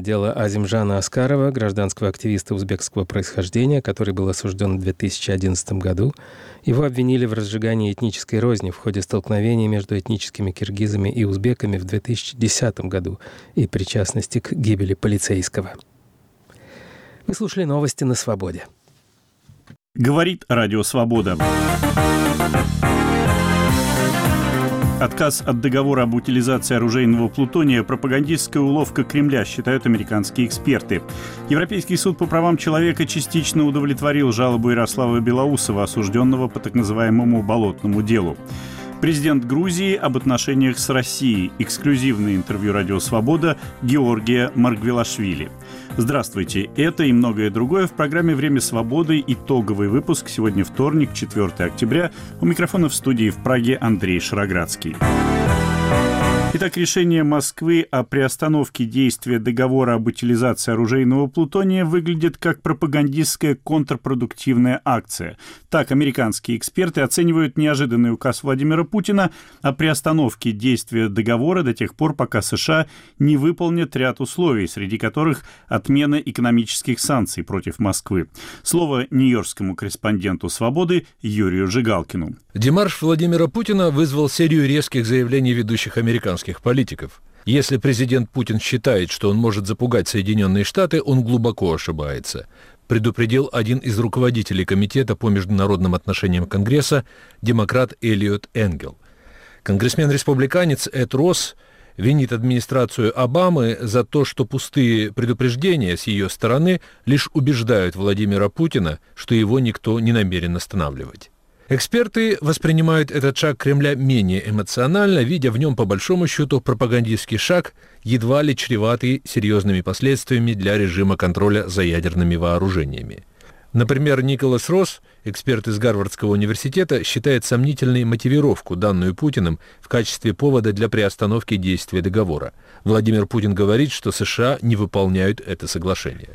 Дело Азимжана Аскарова, гражданского активиста узбекского происхождения, который был осужден в 2011 году. Его обвинили в разжигании этнической розни в ходе столкновения между этническими киргизами и узбеками в 2010 году и причастности к гибели полицейского. Вы слушали новости на свободе. Говорит Радио Свобода. Отказ от договора об утилизации оружейного плутония – пропагандистская уловка Кремля, считают американские эксперты. Европейский суд по правам человека частично удовлетворил жалобу Ярослава Белоусова, осужденного по так называемому «болотному делу». Президент Грузии об отношениях с Россией. Эксклюзивное интервью «Радио Свобода» Георгия Маргвелашвили. Здравствуйте. Это и многое другое в программе «Время свободы». Итоговый выпуск. Сегодня вторник, 4 октября. У микрофона в студии в Праге Андрей Шароградский. Итак, решение Москвы о приостановке действия договора об утилизации оружейного плутония выглядит как пропагандистская контрпродуктивная акция. Так, американские эксперты оценивают неожиданный указ Владимира Путина о приостановке действия договора до тех пор, пока США не выполнят ряд условий, среди которых отмена экономических санкций против Москвы. Слово нью-йоркскому корреспонденту «Свободы» Юрию Жигалкину. Демарш Владимира Путина вызвал серию резких заявлений ведущих американских политиков. Если президент Путин считает, что он может запугать Соединенные Штаты, он глубоко ошибается, предупредил один из руководителей Комитета по международным отношениям Конгресса, демократ Элиот Энгел. Конгрессмен-республиканец Эд Росс винит администрацию Обамы за то, что пустые предупреждения с ее стороны лишь убеждают Владимира Путина, что его никто не намерен останавливать. Эксперты воспринимают этот шаг Кремля менее эмоционально, видя в нем по большому счету пропагандистский шаг, едва ли чреватый серьезными последствиями для режима контроля за ядерными вооружениями. Например, Николас Росс, эксперт из Гарвардского университета, считает сомнительной мотивировку, данную Путиным, в качестве повода для приостановки действия договора. Владимир Путин говорит, что США не выполняют это соглашение.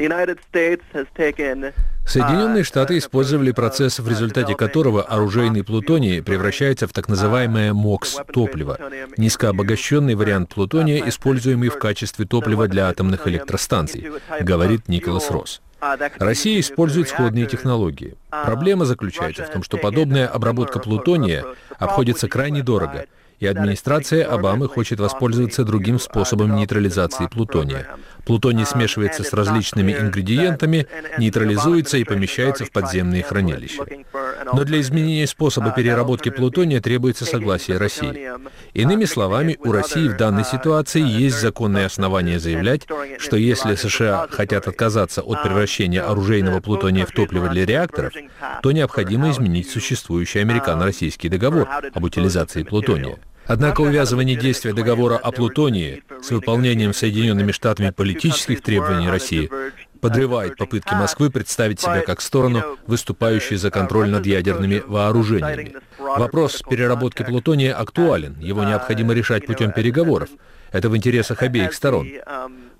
Соединенные Штаты использовали процесс, в результате которого оружейный плутоний превращается в так называемое МОКС-топливо, низкообогащенный вариант плутония, используемый в качестве топлива для атомных электростанций, говорит Николас Росс. Россия использует сходные технологии. Проблема заключается в том, что подобная обработка плутония обходится крайне дорого, и администрация Обамы хочет воспользоваться другим способом нейтрализации плутония. Плутоний смешивается с различными ингредиентами, нейтрализуется и помещается в подземные хранилища. Но для изменения способа переработки плутония требуется согласие России. Иными словами, у России в данной ситуации есть законное основание заявлять, что если США хотят отказаться от превращения оружейного плутония в топливо для реакторов, то необходимо изменить существующий американо-российский договор об утилизации плутония. Однако увязывание действия договора о плутонии с выполнением Соединенными Штатами политических требований России подрывает попытки Москвы представить себя как сторону, выступающей за контроль над ядерными вооружениями. Вопрос переработки плутония актуален, его необходимо решать путем переговоров. Это в интересах обеих сторон.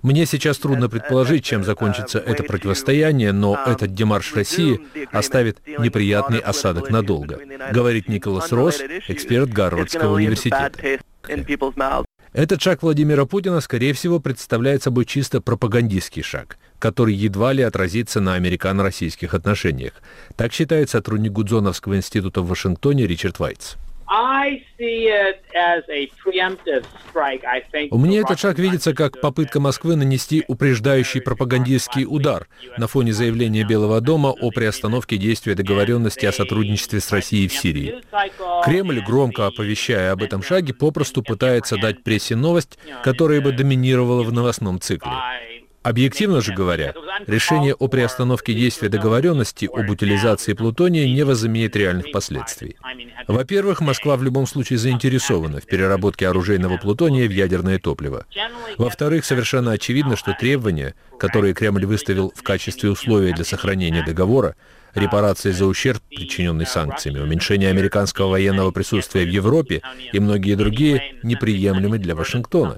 Мне сейчас трудно предположить, чем закончится это противостояние, но этот демарш России оставит неприятный осадок надолго, говорит Николас Росс, эксперт Гарвардского университета. Этот шаг Владимира Путина, скорее всего, представляет собой чисто пропагандистский шаг, который едва ли отразится на американо-российских отношениях. Так считает сотрудник Гудзоновского института в Вашингтоне Ричард Вайтс. Мне этот шаг видится как попытка Москвы нанести упреждающий пропагандистский удар на фоне заявления Белого дома о приостановке действия договоренности о сотрудничестве с Россией в Сирии. Кремль, громко оповещая об этом шаге, попросту пытается дать прессе новость, которая бы доминировала в новостном цикле. Объективно же говоря, решение о приостановке действия договоренности об утилизации плутония не возымеет реальных последствий. Во-первых, Москва в любом случае заинтересована в переработке оружейного плутония в ядерное топливо. Во-вторых, совершенно очевидно, что требования, которые Кремль выставил в качестве условия для сохранения договора, репарации за ущерб, причиненный санкциями, уменьшение американского военного присутствия в Европе и многие другие неприемлемы для Вашингтона.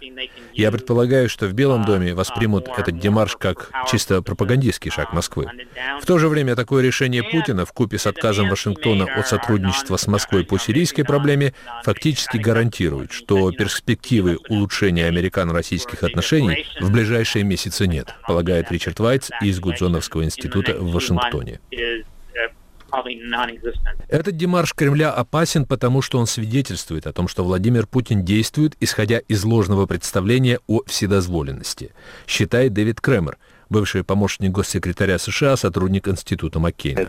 Я предполагаю, что в Белом доме воспримут этот демарш как чисто пропагандистский шаг Москвы. В то же время такое решение Путина в купе с отказом Вашингтона от сотрудничества с Москвой по сирийской проблеме фактически гарантирует, что перспективы улучшения американо-российских отношений в ближайшие месяцы нет, полагает Ричард Вайтс из Гудзоновского института в Вашингтоне. Этот демарш Кремля опасен, потому что он свидетельствует о том, что Владимир Путин действует, исходя из ложного представления о вседозволенности, считает Дэвид Кремер – бывший помощник госсекретаря США, сотрудник Института Маккейна.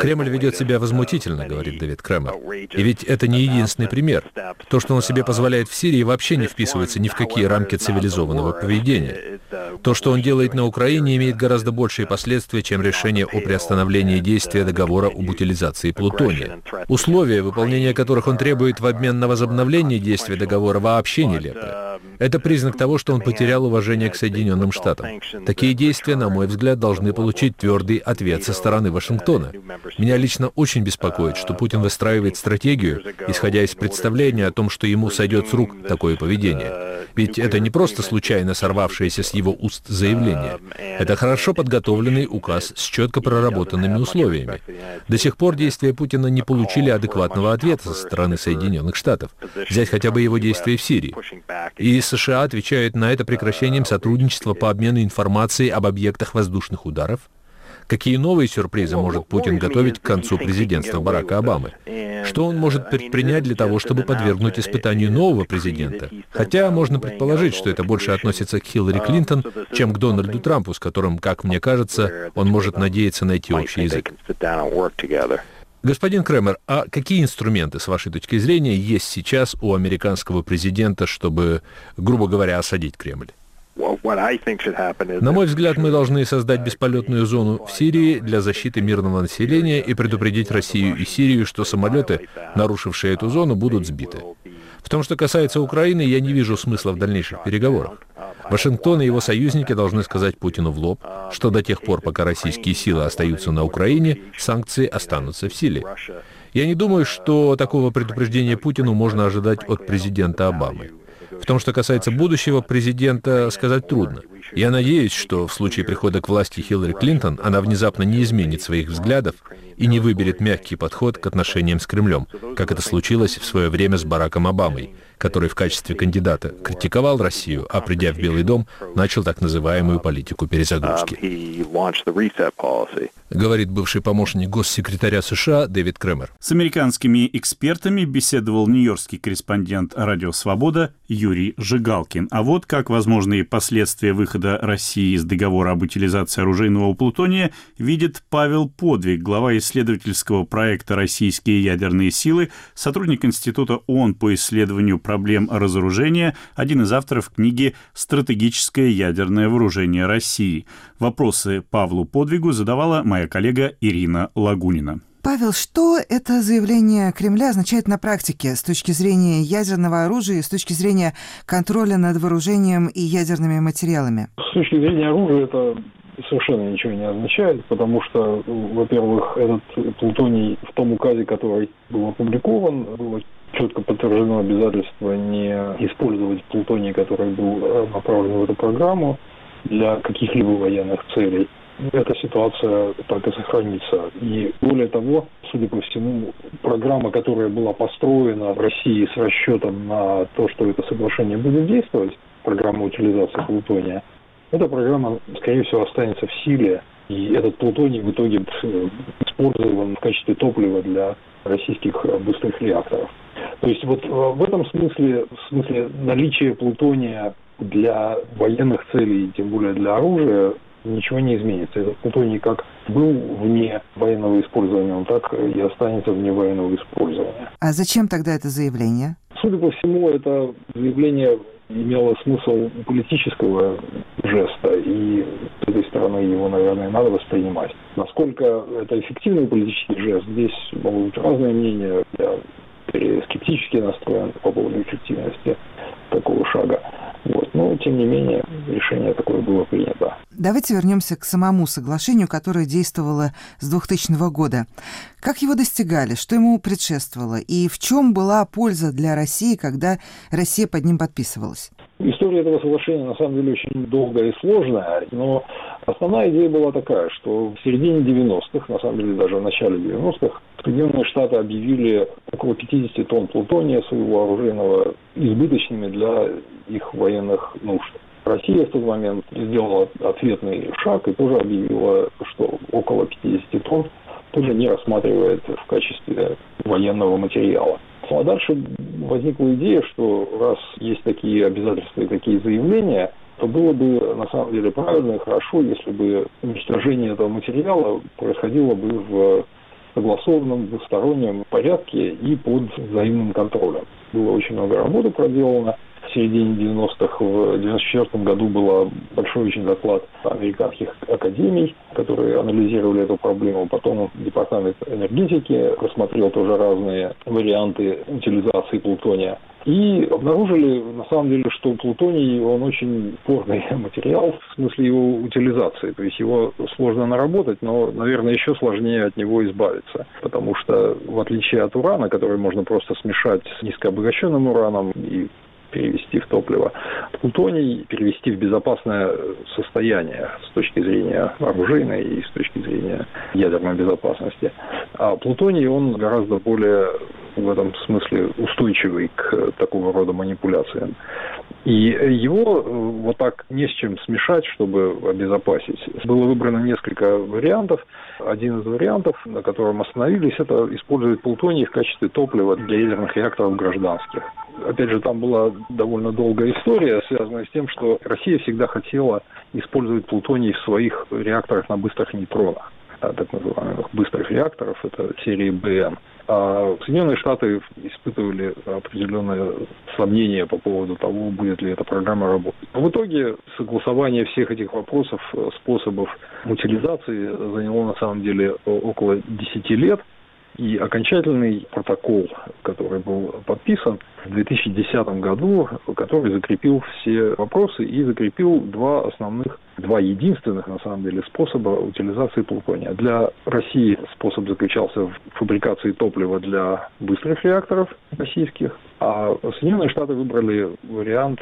Кремль ведет себя возмутительно, говорит Дэвид Кремер. И ведь это не единственный пример. То, что он себе позволяет в Сирии, вообще не вписывается ни в какие рамки цивилизованного поведения. То, что он делает на Украине, имеет гораздо большие последствия, чем решение о приостановлении действия договора об утилизации плутония. Условия, выполнения которых он требует в обмен на возобновление действия договора, вообще нелепы. Это признак того, что он потерял уважение к Соединенным Штатам. Штатам. Такие действия, на мой взгляд, должны получить твердый ответ со стороны Вашингтона. Меня лично очень беспокоит, что Путин выстраивает стратегию, исходя из представления о том, что ему сойдет с рук такое поведение. Ведь это не просто случайно сорвавшееся с его уст заявление. Это хорошо подготовленный указ с четко проработанными условиями. До сих пор действия Путина не получили адекватного ответа со стороны Соединенных Штатов. Взять хотя бы его действия в Сирии. И США отвечают на это прекращением сотрудничества по обмену обмену информацией об объектах воздушных ударов? Какие новые сюрпризы может Путин готовить к концу президентства Барака Обамы? Что он может предпринять для того, чтобы подвергнуть испытанию нового президента? Хотя можно предположить, что это больше относится к Хиллари Клинтон, чем к Дональду Трампу, с которым, как мне кажется, он может надеяться найти общий язык. Господин Кремер, а какие инструменты, с вашей точки зрения, есть сейчас у американского президента, чтобы, грубо говоря, осадить Кремль? На мой взгляд, мы должны создать бесполетную зону в Сирии для защиты мирного населения и предупредить Россию и Сирию, что самолеты, нарушившие эту зону, будут сбиты. В том, что касается Украины, я не вижу смысла в дальнейших переговорах. Вашингтон и его союзники должны сказать Путину в лоб, что до тех пор, пока российские силы остаются на Украине, санкции останутся в силе. Я не думаю, что такого предупреждения Путину можно ожидать от президента Обамы. В том, что касается будущего президента, сказать трудно. Я надеюсь, что в случае прихода к власти Хиллари Клинтон она внезапно не изменит своих взглядов и не выберет мягкий подход к отношениям с Кремлем, как это случилось в свое время с Бараком Обамой, который в качестве кандидата критиковал Россию, а придя в Белый дом, начал так называемую политику перезагрузки. Говорит бывший помощник госсекретаря США Дэвид Кремер. С американскими экспертами беседовал нью-йоркский корреспондент «Радио Свобода» Юрий Жигалкин. А вот как возможные последствия выхода России из договора об утилизации оружейного плутония видит Павел Подвиг, глава исследовательского проекта «Российские ядерные силы», сотрудник Института ООН по исследованию проблем разоружения, один из авторов книги «Стратегическое ядерное вооружение России». Вопросы Павлу Подвигу задавала моя коллега Ирина Лагунина. Павел, что это заявление Кремля означает на практике с точки зрения ядерного оружия и с точки зрения контроля над вооружением и ядерными материалами? С точки зрения оружия это совершенно ничего не означает, потому что, во-первых, этот плутоний в том указе, который был опубликован, было четко подтверждено обязательство не использовать плутоний, который был э, направлен в эту программу для каких-либо военных целей. Эта ситуация так и сохранится. И более того, судя по всему, программа, которая была построена в России с расчетом на то, что это соглашение будет действовать, программа утилизации плутония, эта программа, скорее всего, останется в силе, и этот плутоний в итоге э, использован в качестве топлива для российских э, быстрых реакторов. То есть вот э, в этом смысле, в смысле наличия плутония для военных целей, тем более для оружия, ничего не изменится. Этот плутоний как был вне военного использования, он так и останется вне военного использования. А зачем тогда это заявление? Судя по всему, это заявление имело смысл политического жеста, и с этой стороны его, наверное, надо воспринимать. Насколько это эффективный политический жест, здесь могут быть разные мнения. Я скептически настроен по поводу эффективности такого шага. Вот. Но, тем не менее, решение такое было принято. Давайте вернемся к самому соглашению, которое действовало с 2000 года. Как его достигали, что ему предшествовало, и в чем была польза для России, когда Россия под ним подписывалась? История этого соглашения на самом деле очень долгая и сложная, но основная идея была такая, что в середине 90-х, на самом деле даже в начале 90-х, Соединенные Штаты объявили около 50 тонн плутония своего оружейного избыточными для их военных нужд. Россия в тот момент сделала ответный шаг и тоже объявила, что около 50 тонн тоже не рассматривает в качестве военного материала. Ну, а дальше возникла идея, что раз есть такие обязательства и такие заявления, то было бы на самом деле правильно и хорошо, если бы уничтожение этого материала происходило бы в согласованном двустороннем порядке и под взаимным контролем. Было очень много работы проделано в середине 90-х. В 94 году был большой очень доклад американских академий, которые анализировали эту проблему. Потом Департамент энергетики рассмотрел тоже разные варианты утилизации плутония. И обнаружили, на самом деле, что плутоний, он очень спорный материал в смысле его утилизации. То есть его сложно наработать, но, наверное, еще сложнее от него избавиться. Потому что, в отличие от урана, который можно просто смешать с низкообогащенным ураном и перевести в топливо. Плутоний перевести в безопасное состояние с точки зрения оружейной и с точки зрения ядерной безопасности. А плутоний, он гораздо более в этом смысле устойчивый к такого рода манипуляциям. И его э, вот так не с чем смешать, чтобы обезопасить. Было выбрано несколько вариантов. Один из вариантов, на котором остановились, это использовать плутоний в качестве топлива для ядерных реакторов гражданских. Опять же, там была довольно долгая история, связанная с тем, что Россия всегда хотела использовать плутоний в своих реакторах на быстрых нейтронах так называемых быстрых реакторов, это серии БН. А Соединенные Штаты испытывали определенные сомнения по поводу того, будет ли эта программа работать. Но в итоге согласование всех этих вопросов, способов утилизации заняло на самом деле около 10 лет. И окончательный протокол, который был подписан в 2010 году, который закрепил все вопросы и закрепил два основных, два единственных, на самом деле, способа утилизации плутония. Для России способ заключался в фабрикации топлива для быстрых реакторов российских, а Соединенные Штаты выбрали вариант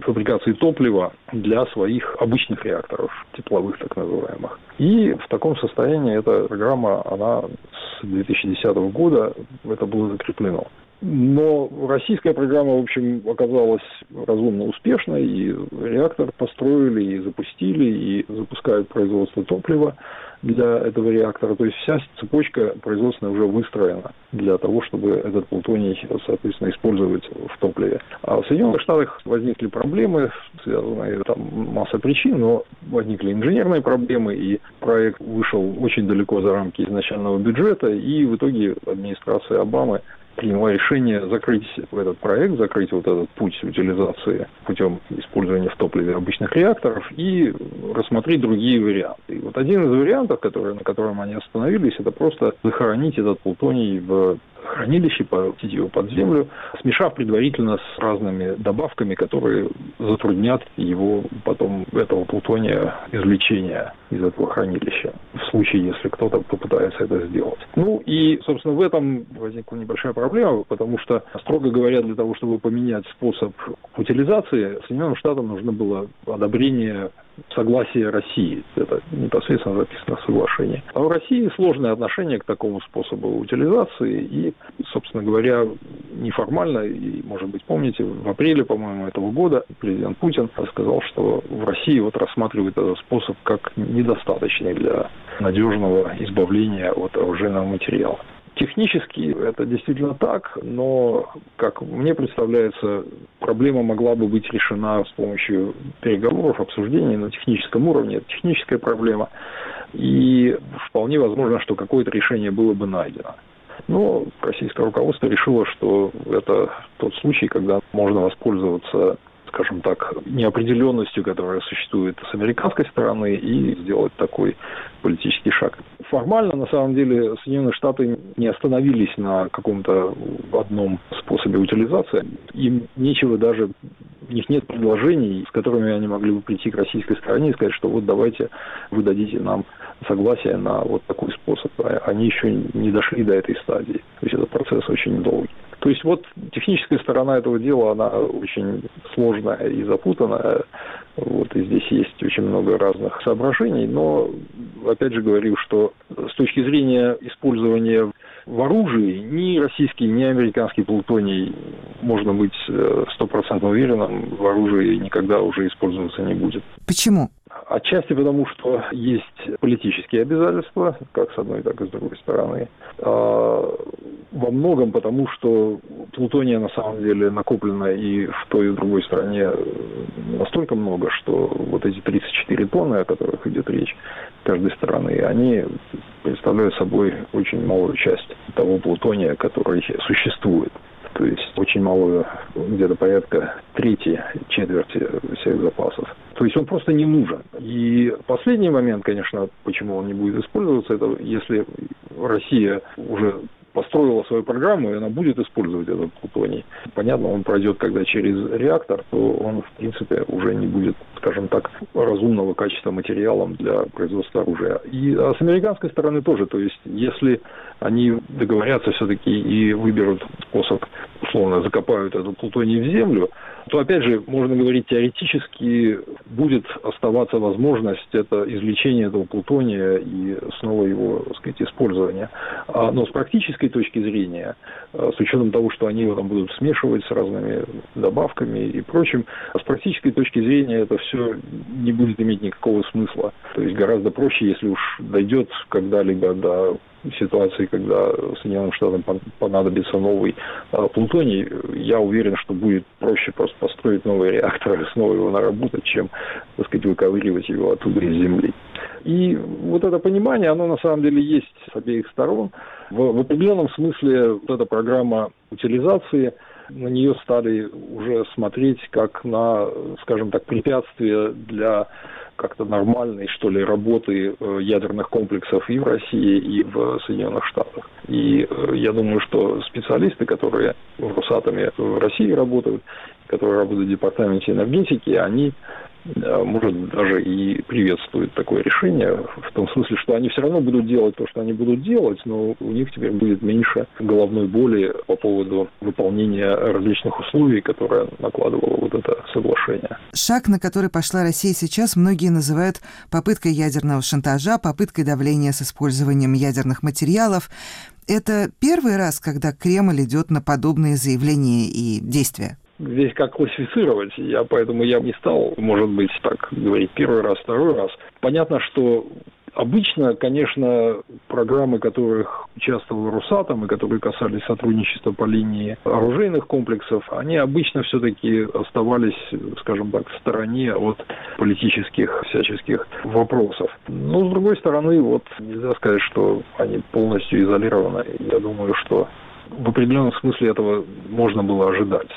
фабрикации топлива для своих обычных реакторов, тепловых так называемых. И в таком состоянии эта программа, она с 2010 года это было закреплено. Но российская программа, в общем, оказалась разумно успешной, и реактор построили, и запустили, и запускают производство топлива для этого реактора. То есть вся цепочка производственная уже выстроена для того, чтобы этот плутоний, соответственно, использовать в топливе. А в Соединенных Штатах возникли проблемы, связанные там масса причин, но возникли инженерные проблемы, и проект вышел очень далеко за рамки изначального бюджета, и в итоге администрация Обамы приняла решение закрыть этот проект, закрыть вот этот путь утилизации путем использования в топливе обычных реакторов и рассмотреть другие варианты. И вот один из вариантов, который, на котором они остановились, это просто захоронить этот плутоний в хранилище, пустить его под землю, смешав предварительно с разными добавками, которые затруднят его потом этого плутония извлечения из этого хранилища, в случае, если кто-то попытается это сделать. Ну и, собственно, в этом возникла небольшая проблема, потому что, строго говоря, для того, чтобы поменять способ утилизации, Соединенным Штатам нужно было одобрение согласие России. Это непосредственно записано в соглашении. А у России сложное отношение к такому способу утилизации. И, собственно говоря, неформально, и, может быть, помните, в апреле, по-моему, этого года президент Путин сказал, что в России вот рассматривают этот способ как недостаточный для надежного избавления от оружейного материала. Технически это действительно так, но, как мне представляется, проблема могла бы быть решена с помощью переговоров, обсуждений на техническом уровне. Это техническая проблема. И вполне возможно, что какое-то решение было бы найдено. Но российское руководство решило, что это тот случай, когда можно воспользоваться скажем так, неопределенностью, которая существует с американской стороны, и сделать такой политический шаг. Формально, на самом деле, Соединенные Штаты не остановились на каком-то одном способе утилизации. Им нечего даже, у них нет предложений, с которыми они могли бы прийти к российской стороне и сказать, что вот давайте вы дадите нам согласие на вот такой способ. А они еще не дошли до этой стадии. То есть этот процесс очень долгий. То есть вот техническая сторона этого дела, она очень сложная и запутанная. Вот, и здесь есть очень много разных соображений, но, опять же, говорю, что с точки зрения использования в оружии ни российский, ни американский плутоний, можно быть э, стопроцентно уверенным, в оружии никогда уже использоваться не будет. Почему? Отчасти потому, что есть политические обязательства, как с одной, так и с другой стороны. А во многом потому, что плутония на самом деле накоплено и в той, и в другой стране настолько много, что вот эти 34 тонны, о которых идет речь, каждой стороны, они представляют собой очень малую часть того плутония, который существует. То есть очень малую, где-то порядка трети, четверти всех запасов. То есть он просто не нужен. И последний момент, конечно, почему он не будет использоваться, это если Россия уже построила свою программу, и она будет использовать этот плутоний. Понятно, он пройдет, когда через реактор, то он, в принципе, уже не будет, скажем так, разумного качества материалом для производства оружия. И а с американской стороны тоже, то есть если они договорятся все-таки и выберут способ, условно, закопают этот плутоний в землю, то, опять же, можно говорить теоретически, будет оставаться возможность это извлечения этого плутония и снова его, так сказать, использования. А, но с практической точки зрения, а, с учетом того, что они его там будут смешивать с разными добавками и прочим, с практической точки зрения это все не будет иметь никакого смысла. То есть гораздо проще, если уж дойдет когда-либо до ситуации, когда Соединенным Штатам понадобится новый а, плутоний, я уверен, что будет проще просто построить новый реактор и снова его наработать, чем, так сказать, выковыривать его оттуда из земли. И вот это понимание, оно на самом деле есть с обеих сторон. В, в определенном смысле вот эта программа утилизации на нее стали уже смотреть как на, скажем так, препятствие для как-то нормальной, что ли, работы э, ядерных комплексов и в России, и в Соединенных Штатах. И э, я думаю, что специалисты, которые в Росатоме в России работают, которые работают в Департаменте энергетики, они может, даже и приветствует такое решение, в том смысле, что они все равно будут делать то, что они будут делать, но у них теперь будет меньше головной боли по поводу выполнения различных условий, которые накладывало вот это соглашение. Шаг, на который пошла Россия сейчас, многие называют попыткой ядерного шантажа, попыткой давления с использованием ядерных материалов. Это первый раз, когда Кремль идет на подобные заявления и действия? Здесь как классифицировать, я поэтому я не стал, может быть, так говорить первый раз, второй раз. Понятно, что Обычно, конечно, программы, которых участвовал Росатом и которые касались сотрудничества по линии оружейных комплексов, они обычно все-таки оставались, скажем так, в стороне от политических всяческих вопросов. Но, с другой стороны, вот нельзя сказать, что они полностью изолированы. Я думаю, что в определенном смысле этого можно было ожидать.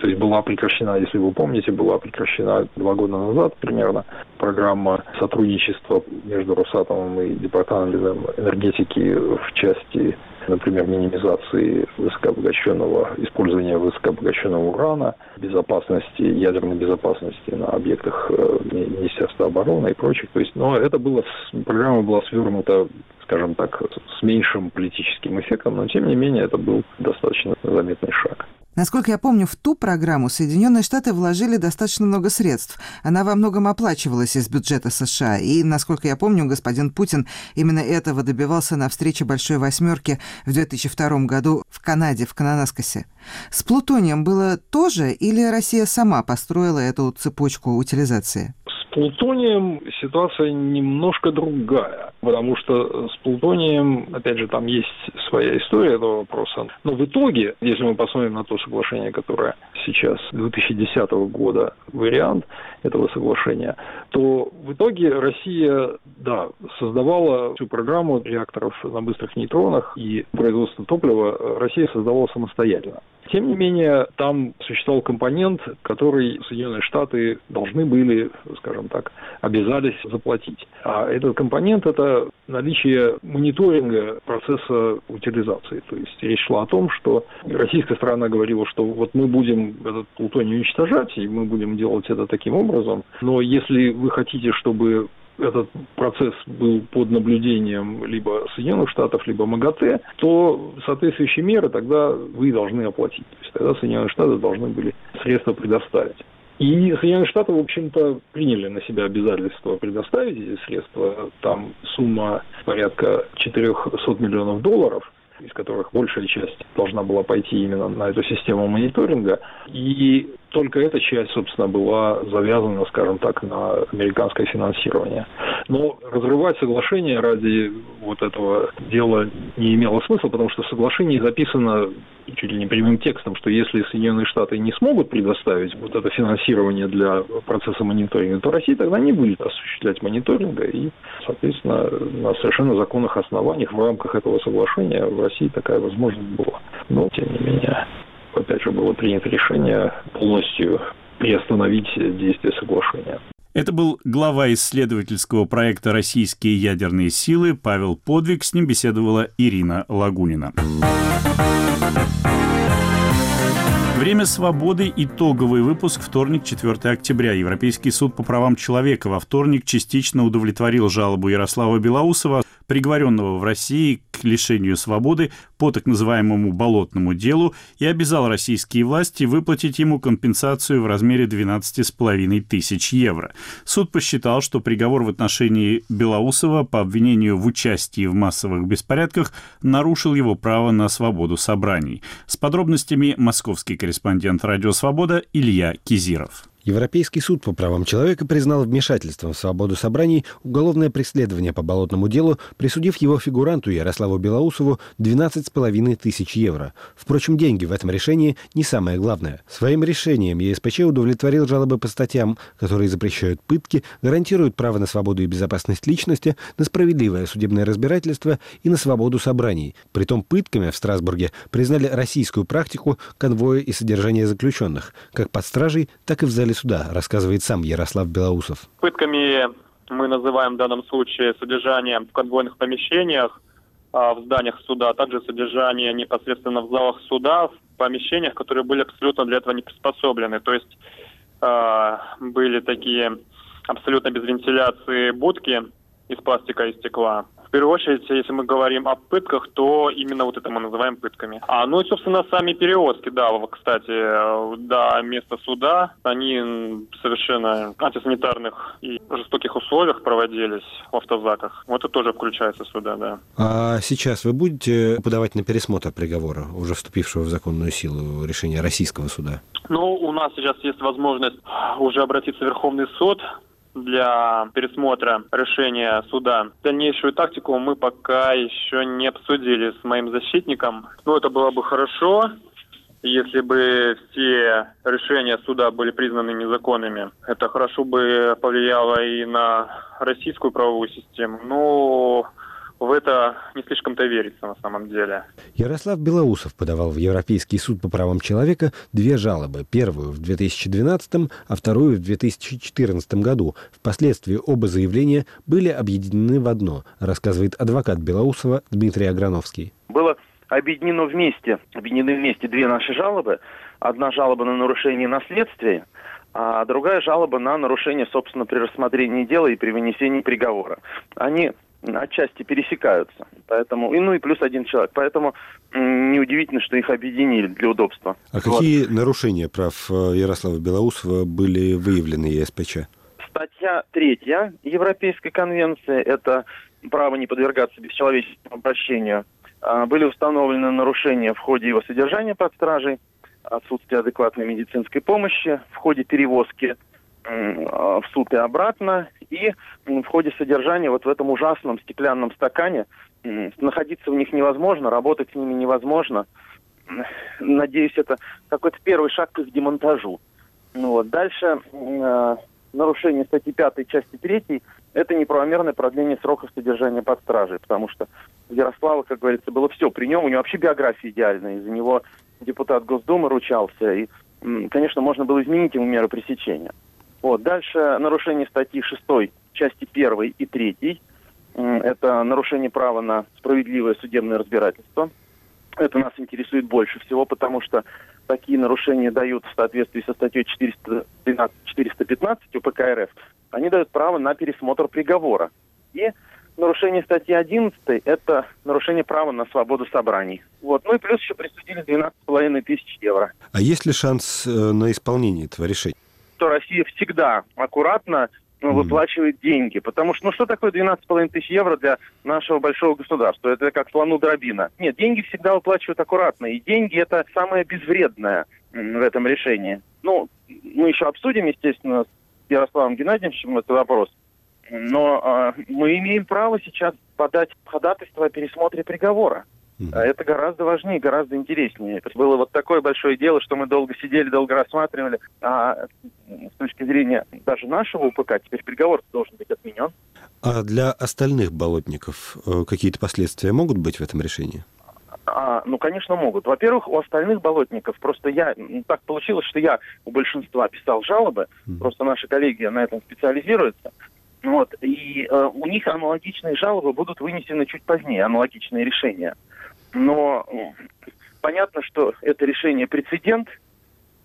То есть была прекращена, если вы помните, была прекращена два года назад примерно программа сотрудничества между Росатомом и Департаментом энергетики в части например, минимизации высокообогащенного, использования высокообогащенного урана, безопасности, ядерной безопасности на объектах э, Министерства обороны и прочих. То есть, но это было, программа была свернута скажем так, с меньшим политическим эффектом, но тем не менее это был достаточно заметный шаг. Насколько я помню, в ту программу Соединенные Штаты вложили достаточно много средств. Она во многом оплачивалась из бюджета США. И, насколько я помню, господин Путин именно этого добивался на встрече Большой Восьмерки в 2002 году в Канаде, в Кананаскосе. С плутонием было то же или Россия сама построила эту цепочку утилизации? Плутонием ситуация немножко другая, потому что с плутонием, опять же, там есть своя история этого вопроса. Но в итоге, если мы посмотрим на то соглашение, которое сейчас 2010 года вариант этого соглашения, то в итоге Россия, да, создавала всю программу реакторов на быстрых нейтронах и производство топлива Россия создавала самостоятельно. Тем не менее, там существовал компонент, который Соединенные Штаты должны были, скажем так, обязались заплатить. А этот компонент – это наличие мониторинга процесса утилизации. То есть речь шла о том, что российская сторона говорила, что вот мы будем этот плутоний уничтожать, и мы будем делать это таким образом, но если вы хотите, чтобы этот процесс был под наблюдением либо Соединенных Штатов, либо МАГАТЭ, то соответствующие меры тогда вы должны оплатить. То есть тогда Соединенные Штаты должны были средства предоставить. И Соединенные Штаты, в общем-то, приняли на себя обязательство предоставить эти средства. Там сумма порядка 400 миллионов долларов – из которых большая часть должна была пойти именно на эту систему мониторинга. И только эта часть, собственно, была завязана, скажем так, на американское финансирование. Но разрывать соглашение ради вот этого дела не имело смысла, потому что в соглашении записано чуть ли не прямым текстом, что если Соединенные Штаты не смогут предоставить вот это финансирование для процесса мониторинга, то Россия тогда не будет осуществлять мониторинга, и, соответственно, на совершенно законных основаниях в рамках этого соглашения в России такая возможность была. Но, тем не менее, опять же, было принято решение полностью приостановить действие соглашения. Это был глава исследовательского проекта «Российские ядерные силы» Павел Подвиг. С ним беседовала Ирина Лагунина. Время свободы. Итоговый выпуск. Вторник, 4 октября. Европейский суд по правам человека во вторник частично удовлетворил жалобу Ярослава Белоусова приговоренного в России к лишению свободы по так называемому «болотному делу» и обязал российские власти выплатить ему компенсацию в размере 12,5 тысяч евро. Суд посчитал, что приговор в отношении Белоусова по обвинению в участии в массовых беспорядках нарушил его право на свободу собраний. С подробностями московский корреспондент «Радио Свобода» Илья Кизиров. Европейский суд по правам человека признал вмешательством в свободу собраний уголовное преследование по болотному делу, присудив его фигуранту Ярославу Белоусову 12,5 тысяч евро. Впрочем, деньги в этом решении не самое главное. Своим решением ЕСПЧ удовлетворил жалобы по статьям, которые запрещают пытки, гарантируют право на свободу и безопасность личности, на справедливое судебное разбирательство и на свободу собраний. Притом пытками в Страсбурге признали российскую практику конвоя и содержания заключенных, как под стражей, так и в зале зале суда, рассказывает сам Ярослав Белоусов. Пытками мы называем в данном случае содержание в конвойных помещениях, а, в зданиях суда, а также содержание непосредственно в залах суда, в помещениях, которые были абсолютно для этого не приспособлены. То есть э, были такие абсолютно без вентиляции будки из пластика и стекла, в первую очередь, если мы говорим о пытках, то именно вот это мы называем пытками. А, ну и, собственно, сами перевозки, да, кстати, до места суда, они совершенно антисанитарных и жестоких условиях проводились в автозаках. Вот это тоже включается сюда, да. А сейчас вы будете подавать на пересмотр приговора, уже вступившего в законную силу решения российского суда? Ну, у нас сейчас есть возможность уже обратиться в Верховный суд для пересмотра решения суда. Дальнейшую тактику мы пока еще не обсудили с моим защитником. Ну, это было бы хорошо, если бы все решения суда были признаны незаконными. Это хорошо бы повлияло и на российскую правовую систему. Но в это не слишком-то верится на самом деле. Ярослав Белоусов подавал в Европейский суд по правам человека две жалобы. Первую в 2012, а вторую в 2014 году. Впоследствии оба заявления были объединены в одно, рассказывает адвокат Белоусова Дмитрий Аграновский. Было объединено вместе, объединены вместе две наши жалобы. Одна жалоба на нарушение наследствия, а другая жалоба на нарушение, собственно, при рассмотрении дела и при вынесении приговора. Они отчасти пересекаются. Поэтому, и, ну и плюс один человек. Поэтому неудивительно, что их объединили для удобства. А вот. какие нарушения прав э, Ярослава Белоусова были выявлены ЕСПЧ? Статья третья Европейской конвенции – это право не подвергаться бесчеловеческому обращению. А, были установлены нарушения в ходе его содержания под стражей, отсутствие адекватной медицинской помощи, в ходе перевозки в суд и обратно, и в ходе содержания вот в этом ужасном стеклянном стакане находиться в них невозможно, работать с ними невозможно. Надеюсь, это какой-то первый шаг к их демонтажу. Ну, вот. Дальше э, нарушение статьи 5 части 3 – это неправомерное продление сроков содержания под стражей, потому что у Ярослава, как говорится, было все при нем, у него вообще биография идеальная, из-за него депутат Госдумы ручался, и, конечно, можно было изменить ему меры пресечения. Вот. Дальше нарушение статьи 6 части 1 и 3 это нарушение права на справедливое судебное разбирательство. Это нас интересует больше всего, потому что такие нарушения дают в соответствии со статьей 413-415 УПК РФ, они дают право на пересмотр приговора. И нарушение статьи 11 – это нарушение права на свободу собраний. Вот. Ну и плюс еще присудили 12,5 тысяч евро. А есть ли шанс э, на исполнение этого решения? То Россия всегда аккуратно ну, выплачивает деньги. Потому что, ну что такое 12,5 тысяч евро для нашего большого государства? Это как слону дробина. Нет, деньги всегда выплачивают аккуратно. И деньги это самое безвредное в этом решении. Ну, мы еще обсудим, естественно, с Ярославом Геннадьевичем этот вопрос. Но э, мы имеем право сейчас подать ходатайство о пересмотре приговора. А это гораздо важнее, гораздо интереснее. Это было вот такое большое дело, что мы долго сидели, долго рассматривали. А с точки зрения даже нашего УПК теперь приговор должен быть отменен. А для остальных болотников э, какие-то последствия могут быть в этом решении? А, ну, конечно, могут. Во-первых, у остальных болотников просто я... Так получилось, что я у большинства писал жалобы. Mm. Просто наши коллеги на этом специализируются. Вот, и э, у них аналогичные жалобы будут вынесены чуть позднее, аналогичные решения. Но понятно, что это решение прецедент,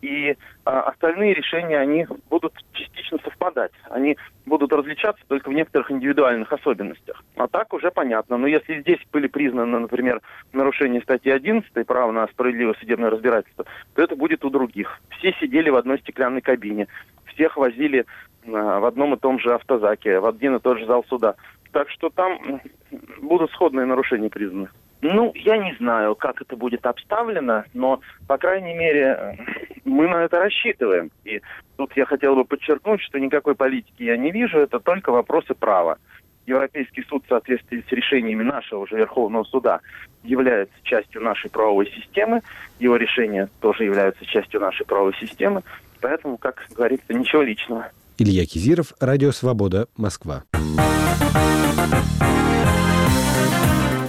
и а, остальные решения, они будут частично совпадать. Они будут различаться только в некоторых индивидуальных особенностях. А так уже понятно. Но если здесь были признаны, например, нарушение статьи 11 право на справедливое судебное разбирательство, то это будет у других. Все сидели в одной стеклянной кабине. Всех возили а, в одном и том же автозаке, в один и тот же зал суда. Так что там будут сходные нарушения признаны. Ну, я не знаю, как это будет обставлено, но, по крайней мере, мы на это рассчитываем. И тут я хотел бы подчеркнуть, что никакой политики я не вижу, это только вопросы права. Европейский суд в соответствии с решениями нашего уже Верховного суда является частью нашей правовой системы. Его решения тоже являются частью нашей правовой системы. Поэтому, как говорится, ничего личного. Илья Кизиров, Радио Свобода, Москва.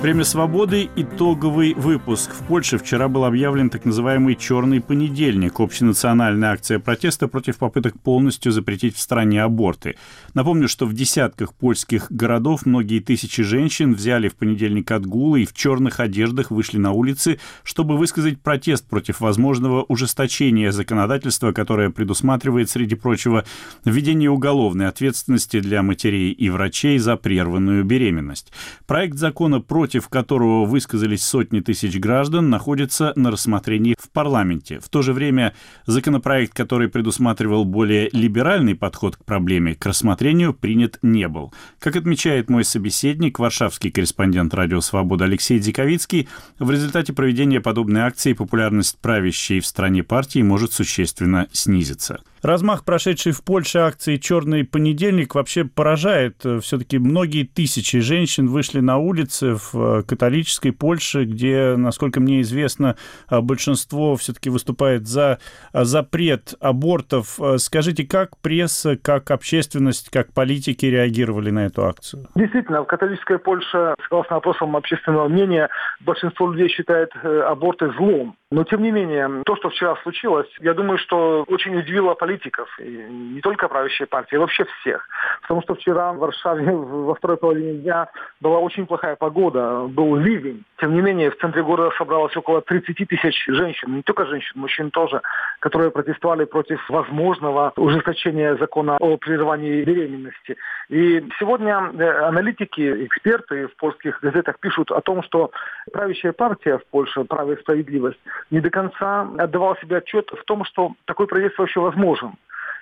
Время свободы. Итоговый выпуск. В Польше вчера был объявлен так называемый «Черный понедельник» – общенациональная акция протеста против попыток полностью запретить в стране аборты. Напомню, что в десятках польских городов многие тысячи женщин взяли в понедельник отгулы и в черных одеждах вышли на улицы, чтобы высказать протест против возможного ужесточения законодательства, которое предусматривает, среди прочего, введение уголовной ответственности для матерей и врачей за прерванную беременность. Проект закона против против которого высказались сотни тысяч граждан, находится на рассмотрении в парламенте. В то же время законопроект, который предусматривал более либеральный подход к проблеме, к рассмотрению принят не был. Как отмечает мой собеседник, варшавский корреспондент «Радио Свобода» Алексей Диковицкий, в результате проведения подобной акции популярность правящей в стране партии может существенно снизиться. Размах прошедшей в Польше акции «Черный понедельник» вообще поражает. Все-таки многие тысячи женщин вышли на улицы в э, католической Польше, где, насколько мне известно, э, большинство все-таки выступает за э, запрет абортов. Скажите, как пресса, как общественность, как политики реагировали на эту акцию? Действительно, в католической Польше, согласно опросам общественного мнения, большинство людей считает аборты злом. Но, тем не менее, то, что вчера случилось, я думаю, что очень удивило политиков, и не только правящей партии, а вообще всех. Потому что вчера в Варшаве во второй половине дня была очень плохая погода, был ливень. Тем не менее, в центре города собралось около 30 тысяч женщин, не только женщин, мужчин тоже, которые протестовали против возможного ужесточения закона о прерывании беременности. И сегодня э, аналитики, эксперты в польских газетах пишут о том, что правящая партия в Польше, «Право и справедливость», не до конца отдавал себе отчет в том, что такой протест вообще возможен.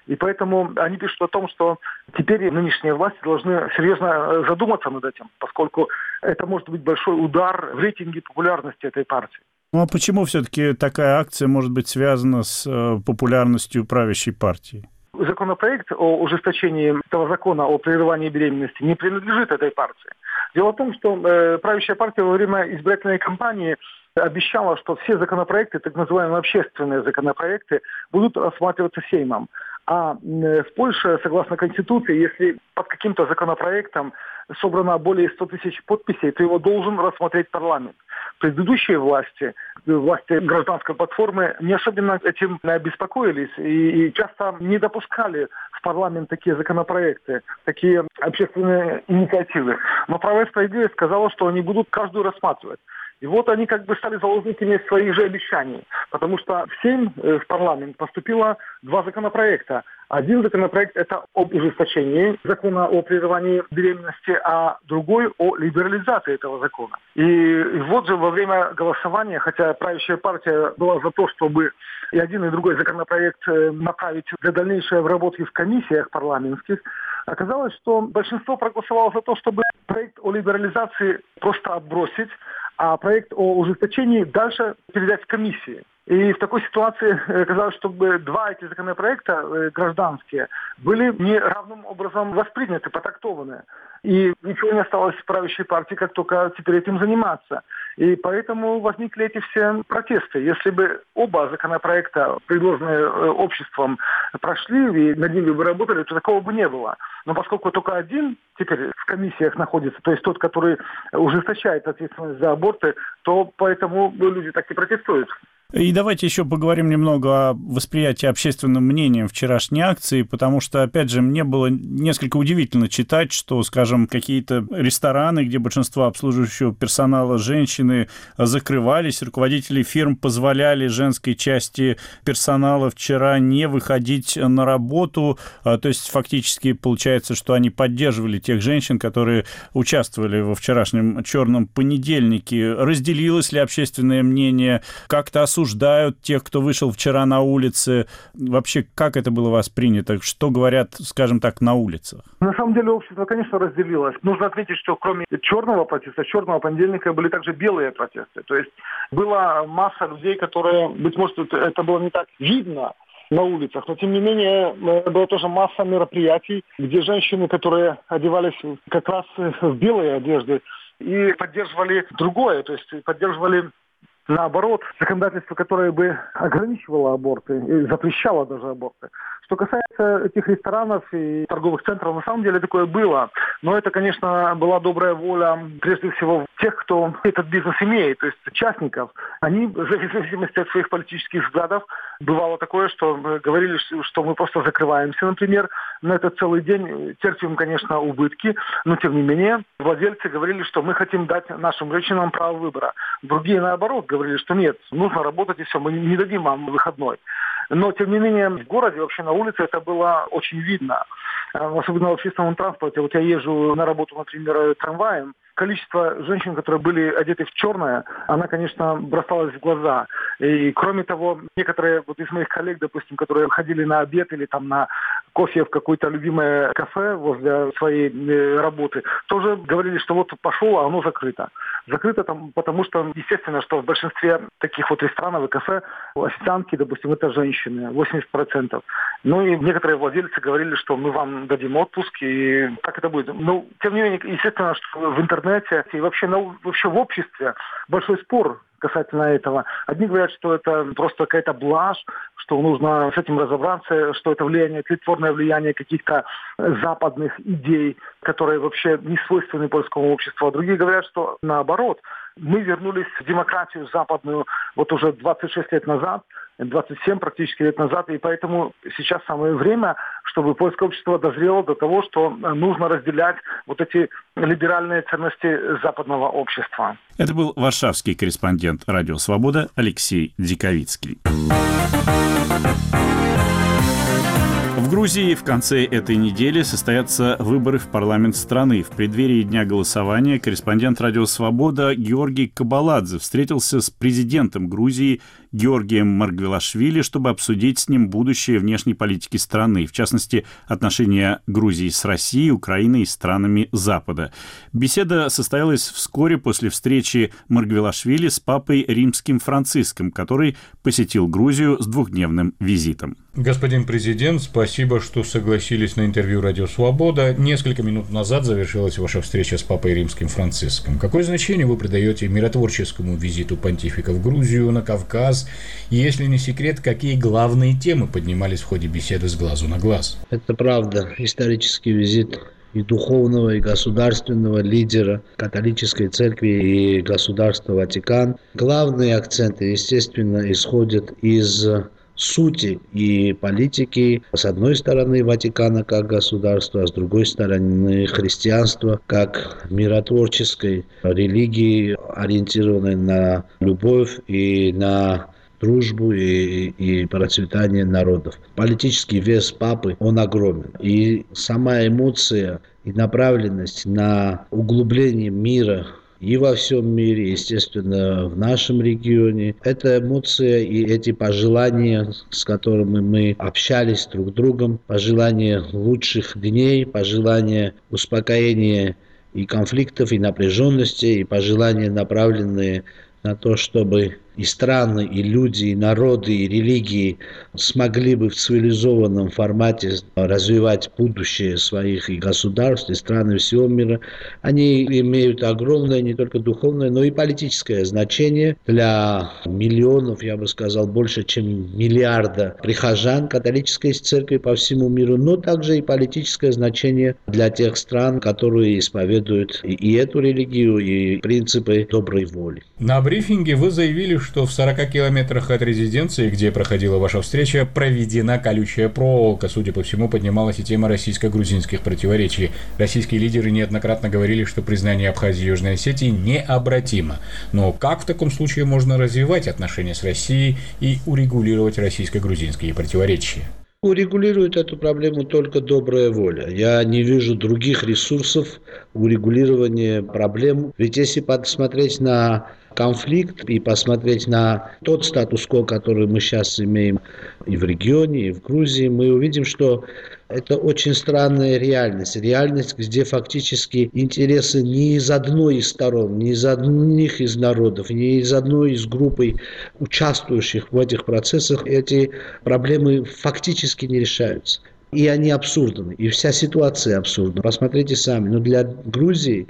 И поэтому они пишут о том, что теперь нынешние власти должны серьезно э, задуматься над этим, поскольку это может быть большой удар в рейтинге популярности этой партии. Ну а почему все-таки такая акция может быть связана с э, популярностью правящей партии? Законопроект о ужесточении этого закона о прерывании беременности не принадлежит этой партии. Дело в том, что э, правящая партия во время избирательной кампании обещала, что все законопроекты, так называемые общественные законопроекты, будут рассматриваться Сеймом. А в Польше, согласно Конституции, если под каким-то законопроектом собрано более 100 тысяч подписей, то его должен рассмотреть парламент. Предыдущие власти, власти гражданской платформы, не особенно этим беспокоились и, и часто не допускали в парламент такие законопроекты, такие общественные инициативы. Но правая справедливость сказала, что они будут каждую рассматривать. И вот они как бы стали заложниками своих же обещаний, потому что в 7 э, в парламент поступило два законопроекта. Один законопроект – это об ужесточении закона о прерывании беременности, а другой – о либерализации этого закона. И, и вот же во время голосования, хотя правящая партия была за то, чтобы и один, и другой законопроект э, направить для дальнейшей обработки в комиссиях парламентских, оказалось, что большинство проголосовало за то, чтобы проект о либерализации просто отбросить, а проект о ужесточении дальше передать комиссии. И в такой ситуации э, оказалось, чтобы два эти законопроекта э, гражданские были не равным образом восприняты, потрактованы. И ничего не осталось правящей партии, как только теперь этим заниматься. И поэтому возникли эти все протесты. Если бы оба законопроекта, предложенные э, обществом, прошли и над ними бы работали, то такого бы не было. Но поскольку только один теперь в комиссиях находится, то есть тот, который ужесточает ответственность за аборты, то поэтому люди так и протестуют. И давайте еще поговорим немного о восприятии общественным мнением вчерашней акции, потому что, опять же, мне было несколько удивительно читать, что, скажем, какие-то рестораны, где большинство обслуживающего персонала женщины, закрывались, руководители фирм позволяли женской части персонала вчера не выходить на работу, а, то есть фактически получается, что они поддерживали тех женщин, которые участвовали во вчерашнем черном понедельнике. Разделилось ли общественное мнение, как-то осуждают тех, кто вышел вчера на улице? Вообще, как это было воспринято? Что говорят, скажем так, на улицах? На самом деле общество, конечно, разделилось. Нужно отметить, что кроме черного протеста, черного понедельника были также белые протесты. То есть была масса людей, которые, быть может, это было не так видно, на улицах. Но, тем не менее, э, была тоже масса мероприятий, где женщины, которые одевались как раз в белые одежды, и поддерживали другое, то есть поддерживали наоборот, законодательство, которое бы ограничивало аборты, и запрещало даже аборты. Что касается этих ресторанов и торговых центров, на самом деле такое было. Но это, конечно, была добрая воля, прежде всего, тех, кто этот бизнес имеет, то есть участников. Они, в зависимости от своих политических взглядов, бывало такое, что говорили, что мы просто закрываемся, например, на этот целый день, терпим, конечно, убытки, но, тем не менее, владельцы говорили, что мы хотим дать нашим женщинам право выбора. Другие, наоборот, говорили, что нет, нужно работать и все, мы не дадим вам выходной. Но, тем не менее, в городе, вообще на улице это было очень видно. Особенно в общественном транспорте. Вот я езжу на работу, например, трамваем, количество женщин, которые были одеты в черное, она, конечно, бросалась в глаза. И кроме того, некоторые вот из моих коллег, допустим, которые ходили на обед или там на кофе в какое-то любимое кафе возле своей э, работы, тоже говорили, что вот пошел, а оно закрыто. Закрыто там, потому что, естественно, что в большинстве таких вот ресторанов и кафе официантки, допустим, это женщины, 80%. Ну и некоторые владельцы говорили, что мы вам дадим отпуск, и как это будет. Ну, тем не менее, естественно, что в интернете и вообще, ну, вообще в обществе большой спор касательно этого. Одни говорят, что это просто какая-то блажь, что нужно с этим разобраться, что это влияние, тлетворное влияние каких-то западных идей, которые вообще не свойственны польскому обществу. А другие говорят, что наоборот, мы вернулись в демократию западную вот уже 26 лет назад, 27 практически лет назад, и поэтому сейчас самое время, чтобы польское общество дозрело до того, что нужно разделять вот эти либеральные ценности западного общества. Это был варшавский корреспондент «Радио Свобода» Алексей Диковицкий. В Грузии в конце этой недели состоятся выборы в парламент страны. В преддверии дня голосования корреспондент «Радио Свобода» Георгий Кабаладзе встретился с президентом Грузии Георгием Маргвелашвили, чтобы обсудить с ним будущее внешней политики страны, в частности, отношения Грузии с Россией, Украиной и странами Запада. Беседа состоялась вскоре после встречи Маргвелашвили с папой римским Франциском, который посетил Грузию с двухдневным визитом. Господин президент, спасибо, что согласились на интервью «Радио Свобода». Несколько минут назад завершилась ваша встреча с папой римским Франциском. Какое значение вы придаете миротворческому визиту понтифика в Грузию, на Кавказ Если не секрет, какие главные темы поднимались в ходе беседы с глазу на глаз? Это правда. Исторический визит и духовного, и государственного лидера католической церкви и государства Ватикан. Главные акценты, естественно, исходят из сути и политики, с одной стороны, Ватикана как государства, а с другой стороны, христианства как миротворческой религии, ориентированной на любовь и на дружбу и, и процветание народов. Политический вес папы, он огромен. И сама эмоция и направленность на углубление мира и во всем мире, естественно, в нашем регионе. Это эмоция и эти пожелания, с которыми мы общались друг с другом, пожелания лучших дней, пожелания успокоения и конфликтов, и напряженности, и пожелания, направленные на то, чтобы и страны, и люди, и народы, и религии смогли бы в цивилизованном формате развивать будущее своих и государств, и стран всего мира, они имеют огромное не только духовное, но и политическое значение для миллионов, я бы сказал, больше, чем миллиарда прихожан католической церкви по всему миру, но также и политическое значение для тех стран, которые исповедуют и эту религию, и принципы доброй воли. На брифинге вы заявили, что в 40 километрах от резиденции, где проходила ваша встреча, проведена колючая проволока. Судя по всему, поднималась и тема российско-грузинских противоречий. Российские лидеры неоднократно говорили, что признание Абхазии и Южной Осетии необратимо. Но как в таком случае можно развивать отношения с Россией и урегулировать российско-грузинские противоречия? Урегулирует эту проблему только добрая воля. Я не вижу других ресурсов урегулирования проблем. Ведь если посмотреть на конфликт и посмотреть на тот статус-кво, который мы сейчас имеем и в регионе, и в Грузии, мы увидим, что это очень странная реальность. Реальность, где фактически интересы не из одной из сторон, не из одних из народов, не из одной из группы участвующих в этих процессах, эти проблемы фактически не решаются и они абсурдны, и вся ситуация абсурдна. Посмотрите сами, но для Грузии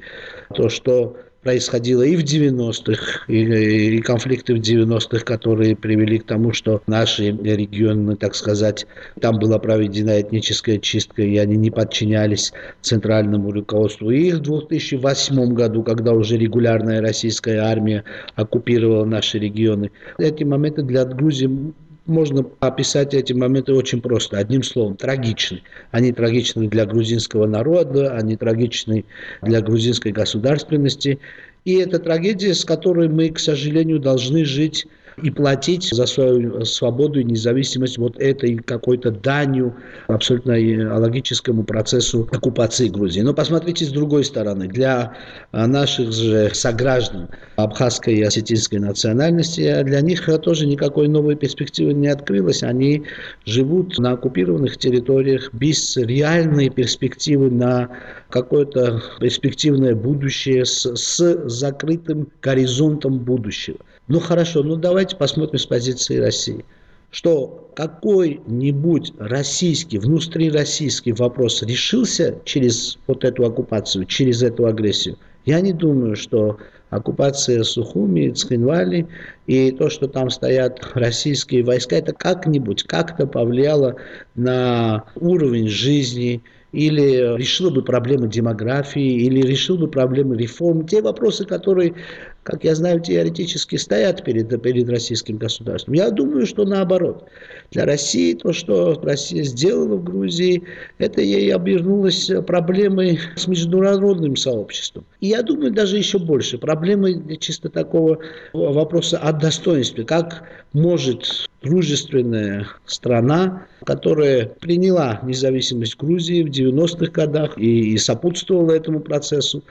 то, что происходило и в 90-х, и, и конфликты в 90-х, которые привели к тому, что наши регионы, так сказать, там была проведена этническая чистка, и они не подчинялись центральному руководству. И в 2008 году, когда уже регулярная российская армия оккупировала наши регионы, эти моменты для Грузии можно описать эти моменты очень просто, одним словом, трагичны. Они трагичны для грузинского народа, они трагичны для грузинской государственности. И это трагедия, с которой мы, к сожалению, должны жить и платить за свою свободу и независимость вот этой какой-то данью абсолютно логическому процессу оккупации Грузии. Но посмотрите с другой стороны. Для наших же сограждан абхазской и осетинской национальности, для них тоже никакой новой перспективы не открылось. Они живут на оккупированных территориях без реальной перспективы на какое-то перспективное будущее с, с закрытым горизонтом будущего. Ну хорошо, ну давайте посмотрим с позиции России. Что какой-нибудь российский, внутрироссийский вопрос решился через вот эту оккупацию, через эту агрессию? Я не думаю, что оккупация Сухуми, Цхинвали и то, что там стоят российские войска, это как-нибудь, как-то повлияло на уровень жизни, или решил бы проблемы демографии, или решил бы проблемы реформ, те вопросы, которые, как я знаю, теоретически стоят перед, перед российским государством. Я думаю, что наоборот. Для России то, что Россия сделала в Грузии, это ей обернулось проблемой с международным сообществом. И я думаю, даже еще больше, проблемой чисто такого вопроса о достоинстве. Как может дружественная страна, которая приняла независимость Грузии в 90-х годах и, и сопутствовала этому процессу.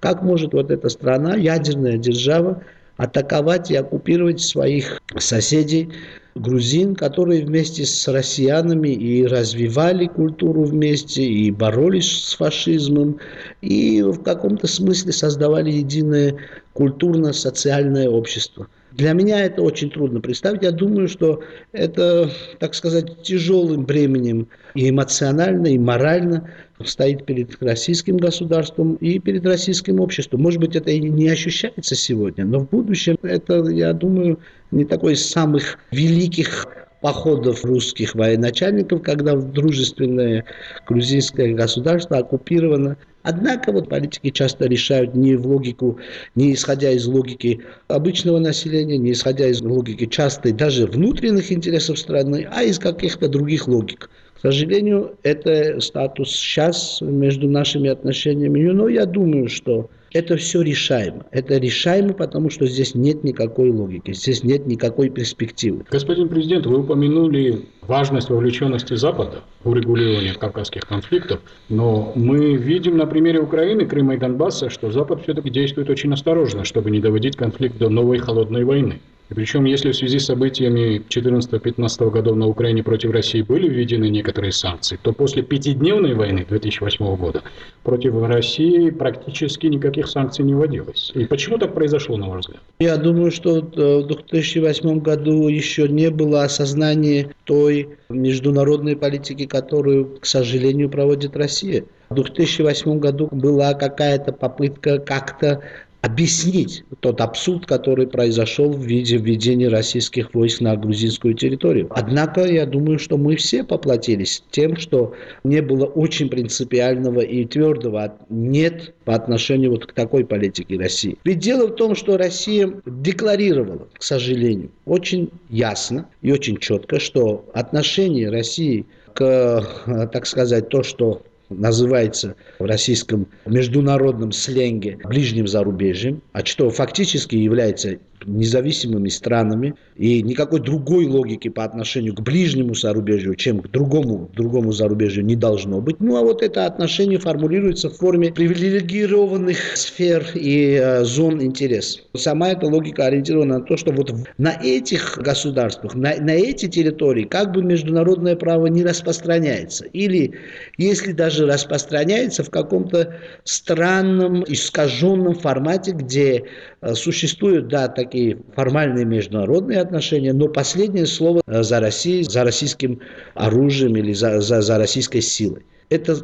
Как может вот эта страна, ядерная держава, атаковать и оккупировать своих соседей, грузин, которые вместе с россиянами и развивали культуру вместе, и боролись с фашизмом, и в каком-то смысле создавали единое культурно-социальное общество. Для меня это очень трудно представить. Я думаю, что это, так сказать, тяжелым бременем и эмоционально, и морально стоит перед российским государством и перед российским обществом. Может быть, это и не ощущается сегодня, но в будущем это, я думаю, не такой из самых великих походов русских военачальников, когда дружественное грузинское государство оккупировано Однако вот политики часто решают не в логику, не исходя из логики обычного населения, не исходя из логики частой даже внутренних интересов страны, а из каких-то других логик. К сожалению, это статус сейчас между нашими отношениями. Но я думаю, что это все решаемо. Это решаемо, потому что здесь нет никакой логики, здесь нет никакой перспективы. Господин президент, вы упомянули важность вовлеченности Запада в урегулирование кавказских конфликтов, но мы видим на примере Украины, Крыма и Донбасса, что Запад все-таки действует очень осторожно, чтобы не доводить конфликт до новой холодной войны. И причем, если в связи с событиями 14-15 годов на Украине против России были введены некоторые санкции, то после пятидневной войны 2008 года против России практически никаких санкций не вводилось. И почему так произошло, на ваш взгляд? Я думаю, что в 2008 году еще не было осознания той международной политики, которую, к сожалению, проводит Россия. В 2008 году была какая-то попытка как-то объяснить тот абсурд, который произошел в виде введения российских войск на грузинскую территорию. Однако я думаю, что мы все поплатились тем, что не было очень принципиального и твердого нет по отношению вот к такой политике России. Ведь дело в том, что Россия декларировала, к сожалению, очень ясно и очень четко, что отношение России к, так сказать, то, что называется в российском международном сленге ближним зарубежьем, а что фактически является независимыми странами, и никакой другой логики по отношению к ближнему зарубежью, чем к другому, другому зарубежью не должно быть. Ну а вот это отношение формулируется в форме привилегированных сфер и э, зон интереса. Сама эта логика ориентирована на то, что вот на этих государствах, на, на эти территории как бы международное право не распространяется. Или если даже распространяется в каком-то странном, искаженном формате, где э, существуют, да, такие такие формальные международные отношения, но последнее слово э, за Россией, за российским оружием или за, за, за российской силой. Это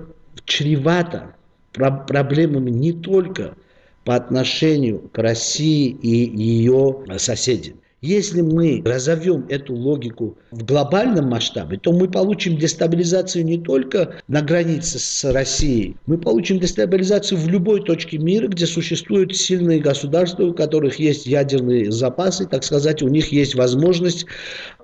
чревато проблемами не только по отношению к России и ее соседям. Если мы разовьем эту логику в глобальном масштабе, то мы получим дестабилизацию не только на границе с Россией, мы получим дестабилизацию в любой точке мира, где существуют сильные государства, у которых есть ядерные запасы, так сказать, у них есть возможность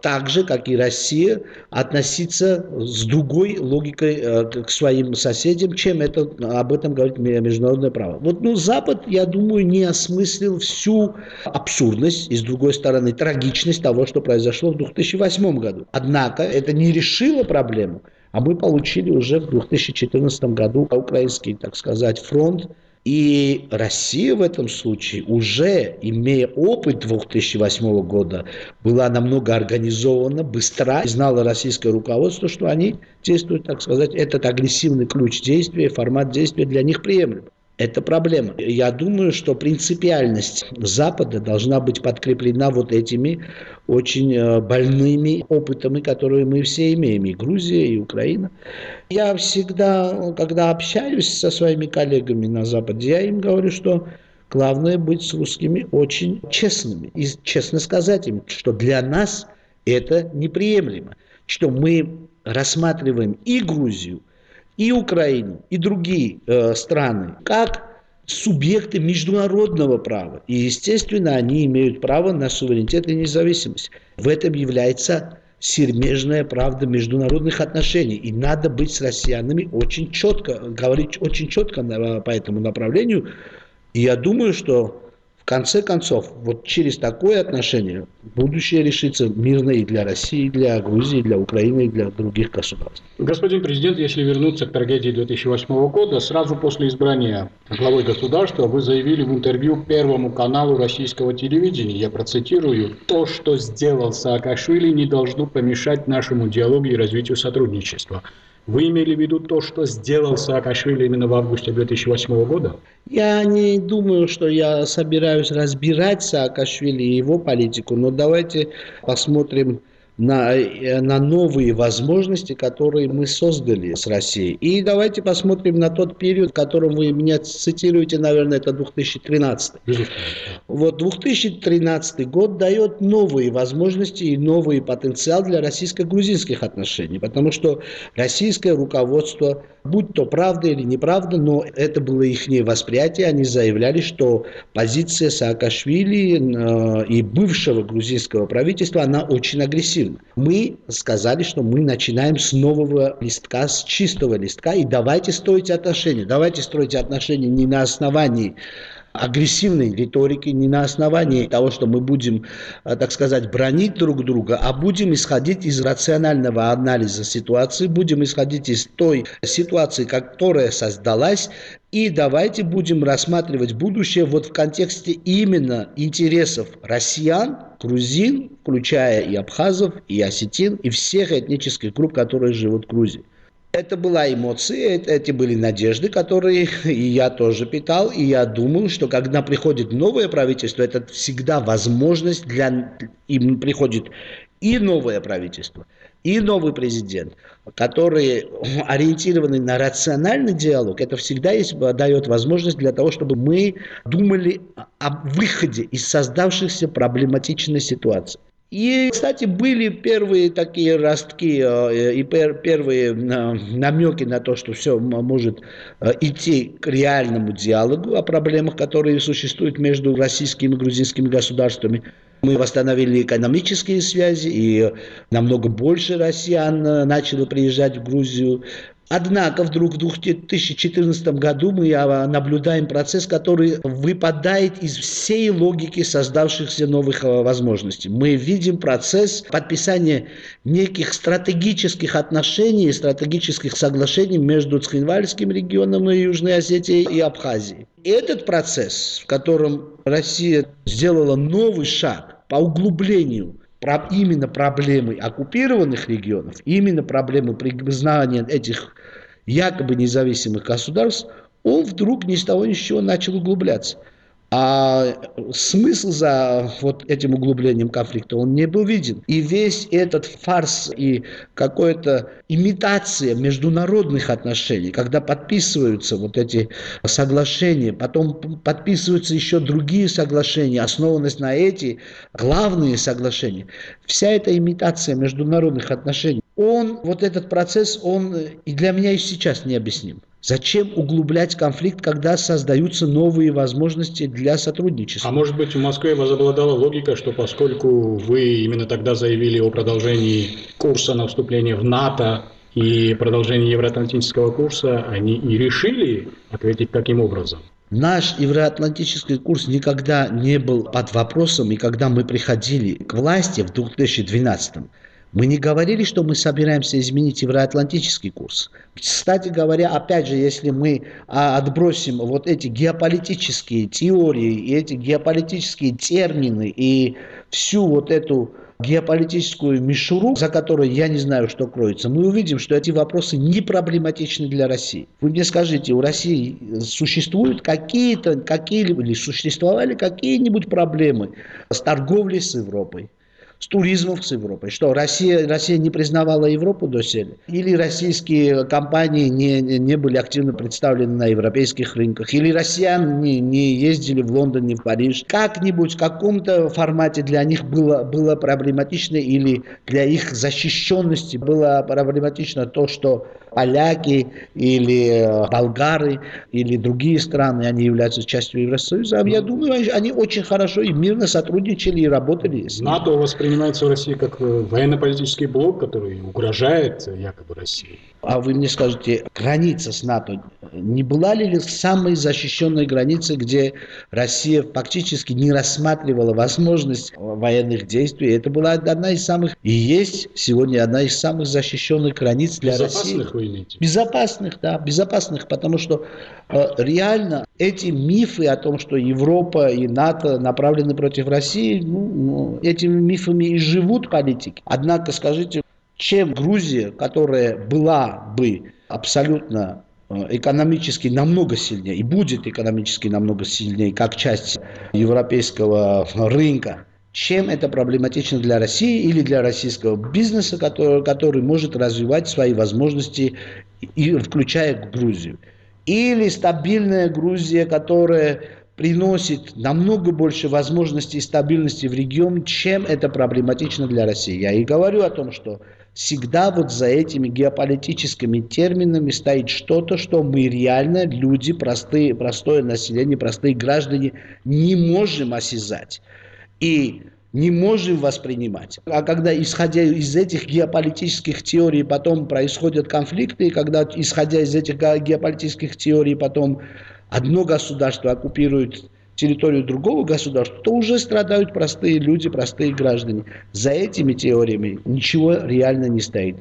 так же, как и Россия, относиться с другой логикой э, к своим соседям, чем это, об этом говорит международное право. Вот ну, Запад, я думаю, не осмыслил всю абсурдность и, с другой стороны, трагичность того, что произошло в 2008 году. Однако это не решило проблему, а мы получили уже в 2014 году украинский, так сказать, фронт, и Россия в этом случае, уже имея опыт 2008 года, была намного организована, быстра, и знала российское руководство, что они действуют, так сказать, этот агрессивный ключ действия, формат действия для них приемлем. Это проблема. Я думаю, что принципиальность Запада должна быть подкреплена вот этими очень э, больными опытами, которые мы все имеем, и Грузия, и Украина. Я всегда, когда общаюсь со своими коллегами на Западе, я им говорю, что главное быть с русскими очень честными. И честно сказать им, что для нас это неприемлемо. Что мы рассматриваем и Грузию, и Украину, и другие э, страны, как субъекты международного права. И, естественно, они имеют право на суверенитет и независимость. В этом является сермежная правда международных отношений. И надо быть с россиянами очень четко, говорить очень четко по этому направлению. И я думаю, что конце концов, вот через такое отношение будущее решится мирно и для России, и для Грузии, и для Украины, и для других государств. Господин президент, если вернуться к трагедии 2008 года, сразу после избрания главой государства вы заявили в интервью Первому каналу российского телевидения, я процитирую, «То, что сделал Саакашвили, не должно помешать нашему диалогу и развитию сотрудничества». Вы имели в виду то, что сделал Саакашвили именно в августе 2008 года? Я не думаю, что я собираюсь разбирать Саакашвили и его политику, но давайте посмотрим на, э, на новые возможности, которые мы создали с Россией. И давайте посмотрим на тот период, в котором вы меня цитируете, наверное, это 2013. Вот 2013 год дает новые возможности и новый потенциал для российско-грузинских отношений, потому что российское руководство, будь то правда или неправда, но это было их восприятие, они заявляли, что позиция Саакашвили э, и бывшего грузинского правительства, она очень агрессивна. Мы сказали, что мы начинаем с нового листка, с чистого листка, и давайте строить отношения. Давайте строить отношения не на основании агрессивной риторики, не на основании того, что мы будем, э, так сказать, бронить друг друга, а будем исходить из рационального анализа ситуации, будем исходить из той ситуации, которая создалась, и давайте будем рассматривать будущее вот в контексте именно интересов россиян, грузин, включая и абхазов, и осетин, и всех этнических групп, которые живут в Грузии. Это была эмоция, это, эти были надежды, которые и я тоже питал, и я думаю, что когда приходит новое правительство, это всегда возможность для... Им приходит и новое правительство, и новый президент, которые ориентированы на рациональный диалог, это всегда есть, дает возможность для того, чтобы мы думали о выходе из создавшихся проблематичной ситуации. И, кстати, были первые такие ростки э, и первые э, намеки на то, что все может э, идти к реальному диалогу о проблемах, которые существуют между российскими и грузинскими государствами. Мы восстановили экономические связи, и намного больше россиян начало приезжать в Грузию. Однако вдруг в 2014 году мы а, наблюдаем процесс, который выпадает из всей логики создавшихся новых а, возможностей. Мы видим процесс подписания неких стратегических отношений, стратегических соглашений между Цхинвальским регионом и Южной Осетией и Абхазией. Этот процесс, в котором Россия сделала новый шаг по углублению про, именно проблемы оккупированных регионов, именно проблемы признания этих якобы независимых государств, он вдруг ни с того ни с сего начал углубляться. А смысл за вот этим углублением конфликта, он не был виден. И весь этот фарс и какая-то имитация международных отношений, когда подписываются вот эти соглашения, потом подписываются еще другие соглашения, основанные на эти главные соглашения. Вся эта имитация международных отношений, он, вот этот процесс, он и для меня и сейчас необъясним. Зачем углублять конфликт, когда создаются новые возможности для сотрудничества? А может быть, в Москве возобладала логика, что поскольку вы именно тогда заявили о продолжении курса на вступление в НАТО и продолжении евроатлантического курса, они и решили ответить таким образом? Наш евроатлантический курс никогда не был под вопросом, и когда мы приходили к власти в 2012 году, мы не говорили, что мы собираемся изменить евроатлантический курс. Кстати говоря, опять же, если мы а, отбросим вот эти геополитические теории и эти геополитические термины и всю вот эту геополитическую мишуру, за которой я не знаю, что кроется, мы увидим, что эти вопросы не проблематичны для России. Вы мне скажите, у России существуют какие-то, какие-либо, или существовали какие-нибудь проблемы с торговлей с Европой? С туризмом с Европой. Что, Россия, Россия не признавала Европу доселе? Или российские компании не, не были активно представлены на европейских рынках? Или россияне не, не ездили в Лондон, не в Париж? Как-нибудь в каком-то формате для них было, было проблематично или для их защищенности было проблематично то, что поляки или э, болгары или другие страны, они являются частью Евросоюза. Я думаю, они очень хорошо и мирно сотрудничали и работали. С НАТО воспринимается в России как э, военно-политический блок, который угрожает якобы России. А вы мне скажете, граница с НАТО не была ли самой защищенной границей, где Россия фактически не рассматривала возможность военных действий? Это была одна из самых, и есть сегодня одна из самых защищенных границ для Безопасных России. вы имеете? Безопасных, да, безопасных, потому что э, реально эти мифы о том, что Европа и НАТО направлены против России, ну, ну, этими мифами и живут политики. Однако, скажите, чем Грузия, которая была бы абсолютно э, экономически намного сильнее и будет экономически намного сильнее как часть европейского рынка, чем это проблематично для России или для российского бизнеса, который, который может развивать свои возможности, и, включая Грузию. Или стабильная Грузия, которая приносит намного больше возможностей и стабильности в регион, чем это проблематично для России. Я и говорю о том, что всегда вот за этими геополитическими терминами стоит что-то, что мы реально, люди, простые, простое население, простые граждане, не можем осязать. И не можем воспринимать. А когда, исходя из этих геополитических теорий, потом происходят конфликты, и когда, исходя из этих геополитических теорий, потом одно государство оккупирует территорию другого государства, то уже страдают простые люди, простые граждане. За этими теориями ничего реально не стоит.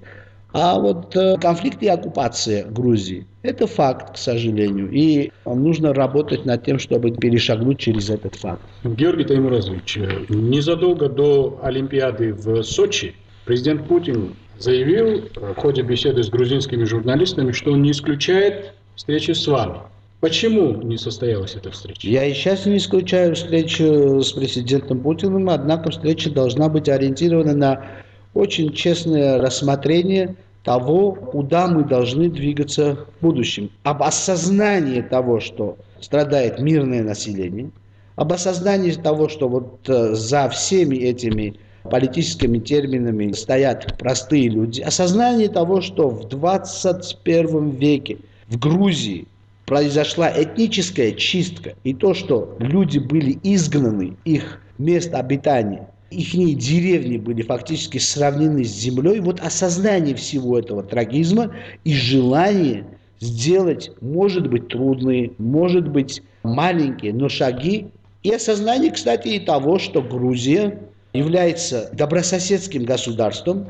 А вот э, конфликт и оккупация Грузии – это факт, к сожалению. И нужно работать над тем, чтобы перешагнуть через этот факт. Георгий Таймуразович, незадолго до Олимпиады в Сочи президент Путин заявил в ходе беседы с грузинскими журналистами, что он не исключает встречи с вами. Почему не состоялась эта встреча? Я и сейчас не исключаю встречу с президентом Путиным, однако встреча должна быть ориентирована на очень честное рассмотрение того, куда мы должны двигаться в будущем. Об осознании того, что страдает мирное население, об осознании того, что вот э, за всеми этими политическими терминами стоят простые люди, осознание того, что в 21 веке в Грузии произошла этническая чистка, и то, что люди были изгнаны, их место обитания, их деревни были фактически сравнены с землей. Вот осознание всего этого трагизма и желание сделать, может быть, трудные, может быть, маленькие, но шаги. И осознание, кстати, и того, что Грузия является добрососедским государством,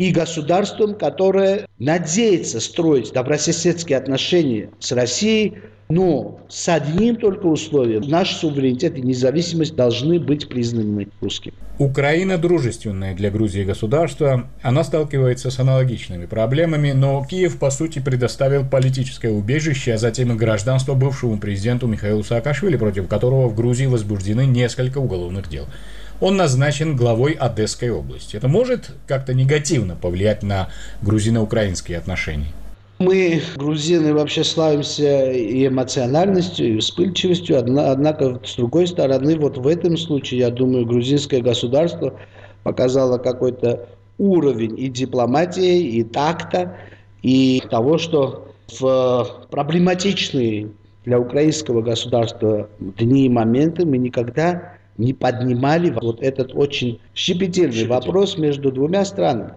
и государством, которое надеется строить добрососедские отношения с Россией, но с одним только условием. Наш суверенитет и независимость должны быть признаны русским. Украина дружественное для Грузии государство. Она сталкивается с аналогичными проблемами, но Киев, по сути, предоставил политическое убежище, а затем и гражданство бывшему президенту Михаилу Саакашвили, против которого в Грузии возбуждены несколько уголовных дел он назначен главой Одесской области. Это может как-то негативно повлиять на грузино-украинские отношения? Мы, грузины, вообще славимся и эмоциональностью, и вспыльчивостью, однако, с другой стороны, вот в этом случае, я думаю, грузинское государство показало какой-то уровень и дипломатии, и такта, и того, что в проблематичные для украинского государства дни и моменты мы никогда не поднимали вот этот очень щепетильный вопрос между двумя странами.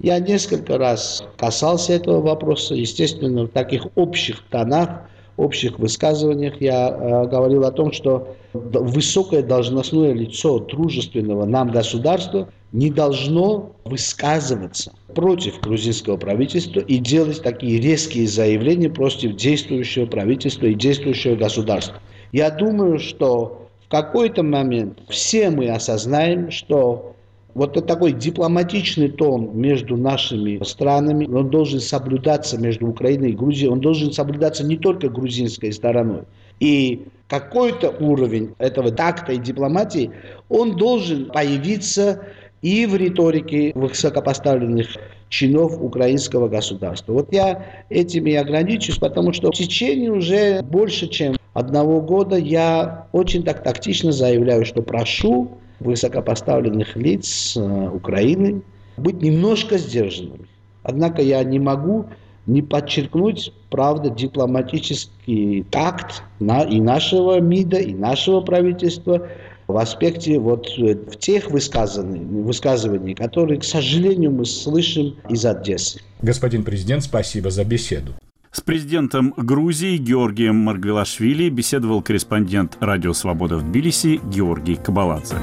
Я несколько раз касался этого вопроса, естественно, в таких общих тонах, общих высказываниях я э, говорил о том, что высокое должностное лицо дружественного нам государства не должно высказываться против грузинского правительства и делать такие резкие заявления против действующего правительства и действующего государства. Я думаю, что в какой-то момент все мы осознаем, что вот такой дипломатичный тон между нашими странами, он должен соблюдаться между Украиной и Грузией, он должен соблюдаться не только грузинской стороной. И какой-то уровень этого такта и дипломатии, он должен появиться и в риторике высокопоставленных чинов украинского государства. Вот я этими ограничусь, потому что в течение уже больше, чем одного года я очень так тактично заявляю, что прошу высокопоставленных лиц э, Украины быть немножко сдержанными. Однако я не могу не подчеркнуть, правда, дипломатический такт на, и нашего МИДа, и нашего правительства в аспекте вот э, в тех высказываний, высказываний, которые, к сожалению, мы слышим из Одессы. Господин президент, спасибо за беседу. С президентом Грузии Георгием Маргвелашвили беседовал корреспондент «Радио Свобода» в Тбилиси Георгий Кабаладзе.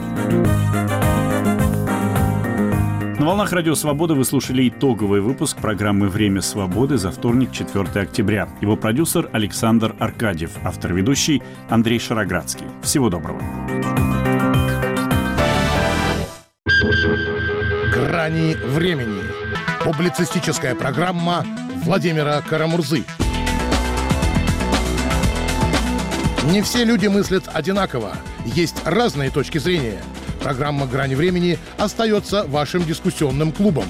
На волнах Радио Свобода вы слушали итоговый выпуск программы «Время свободы» за вторник, 4 октября. Его продюсер Александр Аркадьев, автор-ведущий Андрей Шароградский. Всего доброго. Грани времени. Публицистическая программа Владимира Карамурзы. Не все люди мыслят одинаково. Есть разные точки зрения. Программа «Грани времени» остается вашим дискуссионным клубом.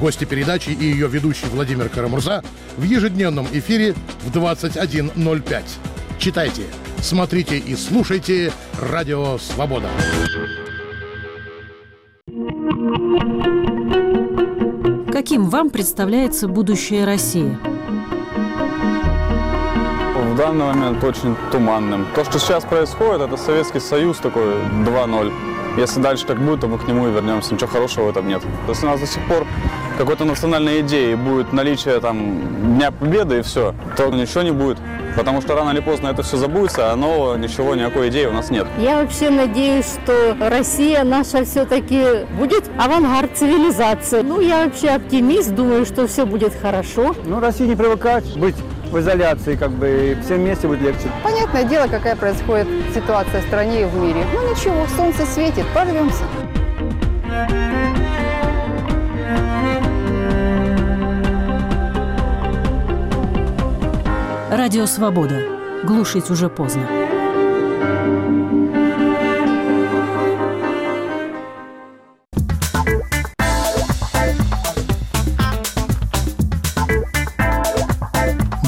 Гости передачи и ее ведущий Владимир Карамурза в ежедневном эфире в 21.05. Читайте, смотрите и слушайте «Радио Свобода». Каким вам представляется будущее России? В данный момент очень туманным. То, что сейчас происходит, это Советский Союз такой 2.0. Если дальше так будет, то мы к нему и вернемся. Ничего хорошего в этом нет. Если у нас до сих пор какой-то национальной идеи будет наличие там Дня Победы и все, то ничего не будет. Потому что рано или поздно это все забудется, а нового ничего, никакой идеи у нас нет. Я вообще надеюсь, что Россия наша все-таки будет авангард цивилизации. Ну, я вообще оптимист, думаю, что все будет хорошо. Ну, Россия не привыкать быть в изоляции, как бы, и всем вместе будет легче. Понятное дело, какая происходит ситуация в стране и в мире. Ну ничего, солнце светит, прорвемся. Радио «Свобода». Глушить уже поздно.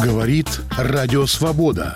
Говорит Радио Свобода.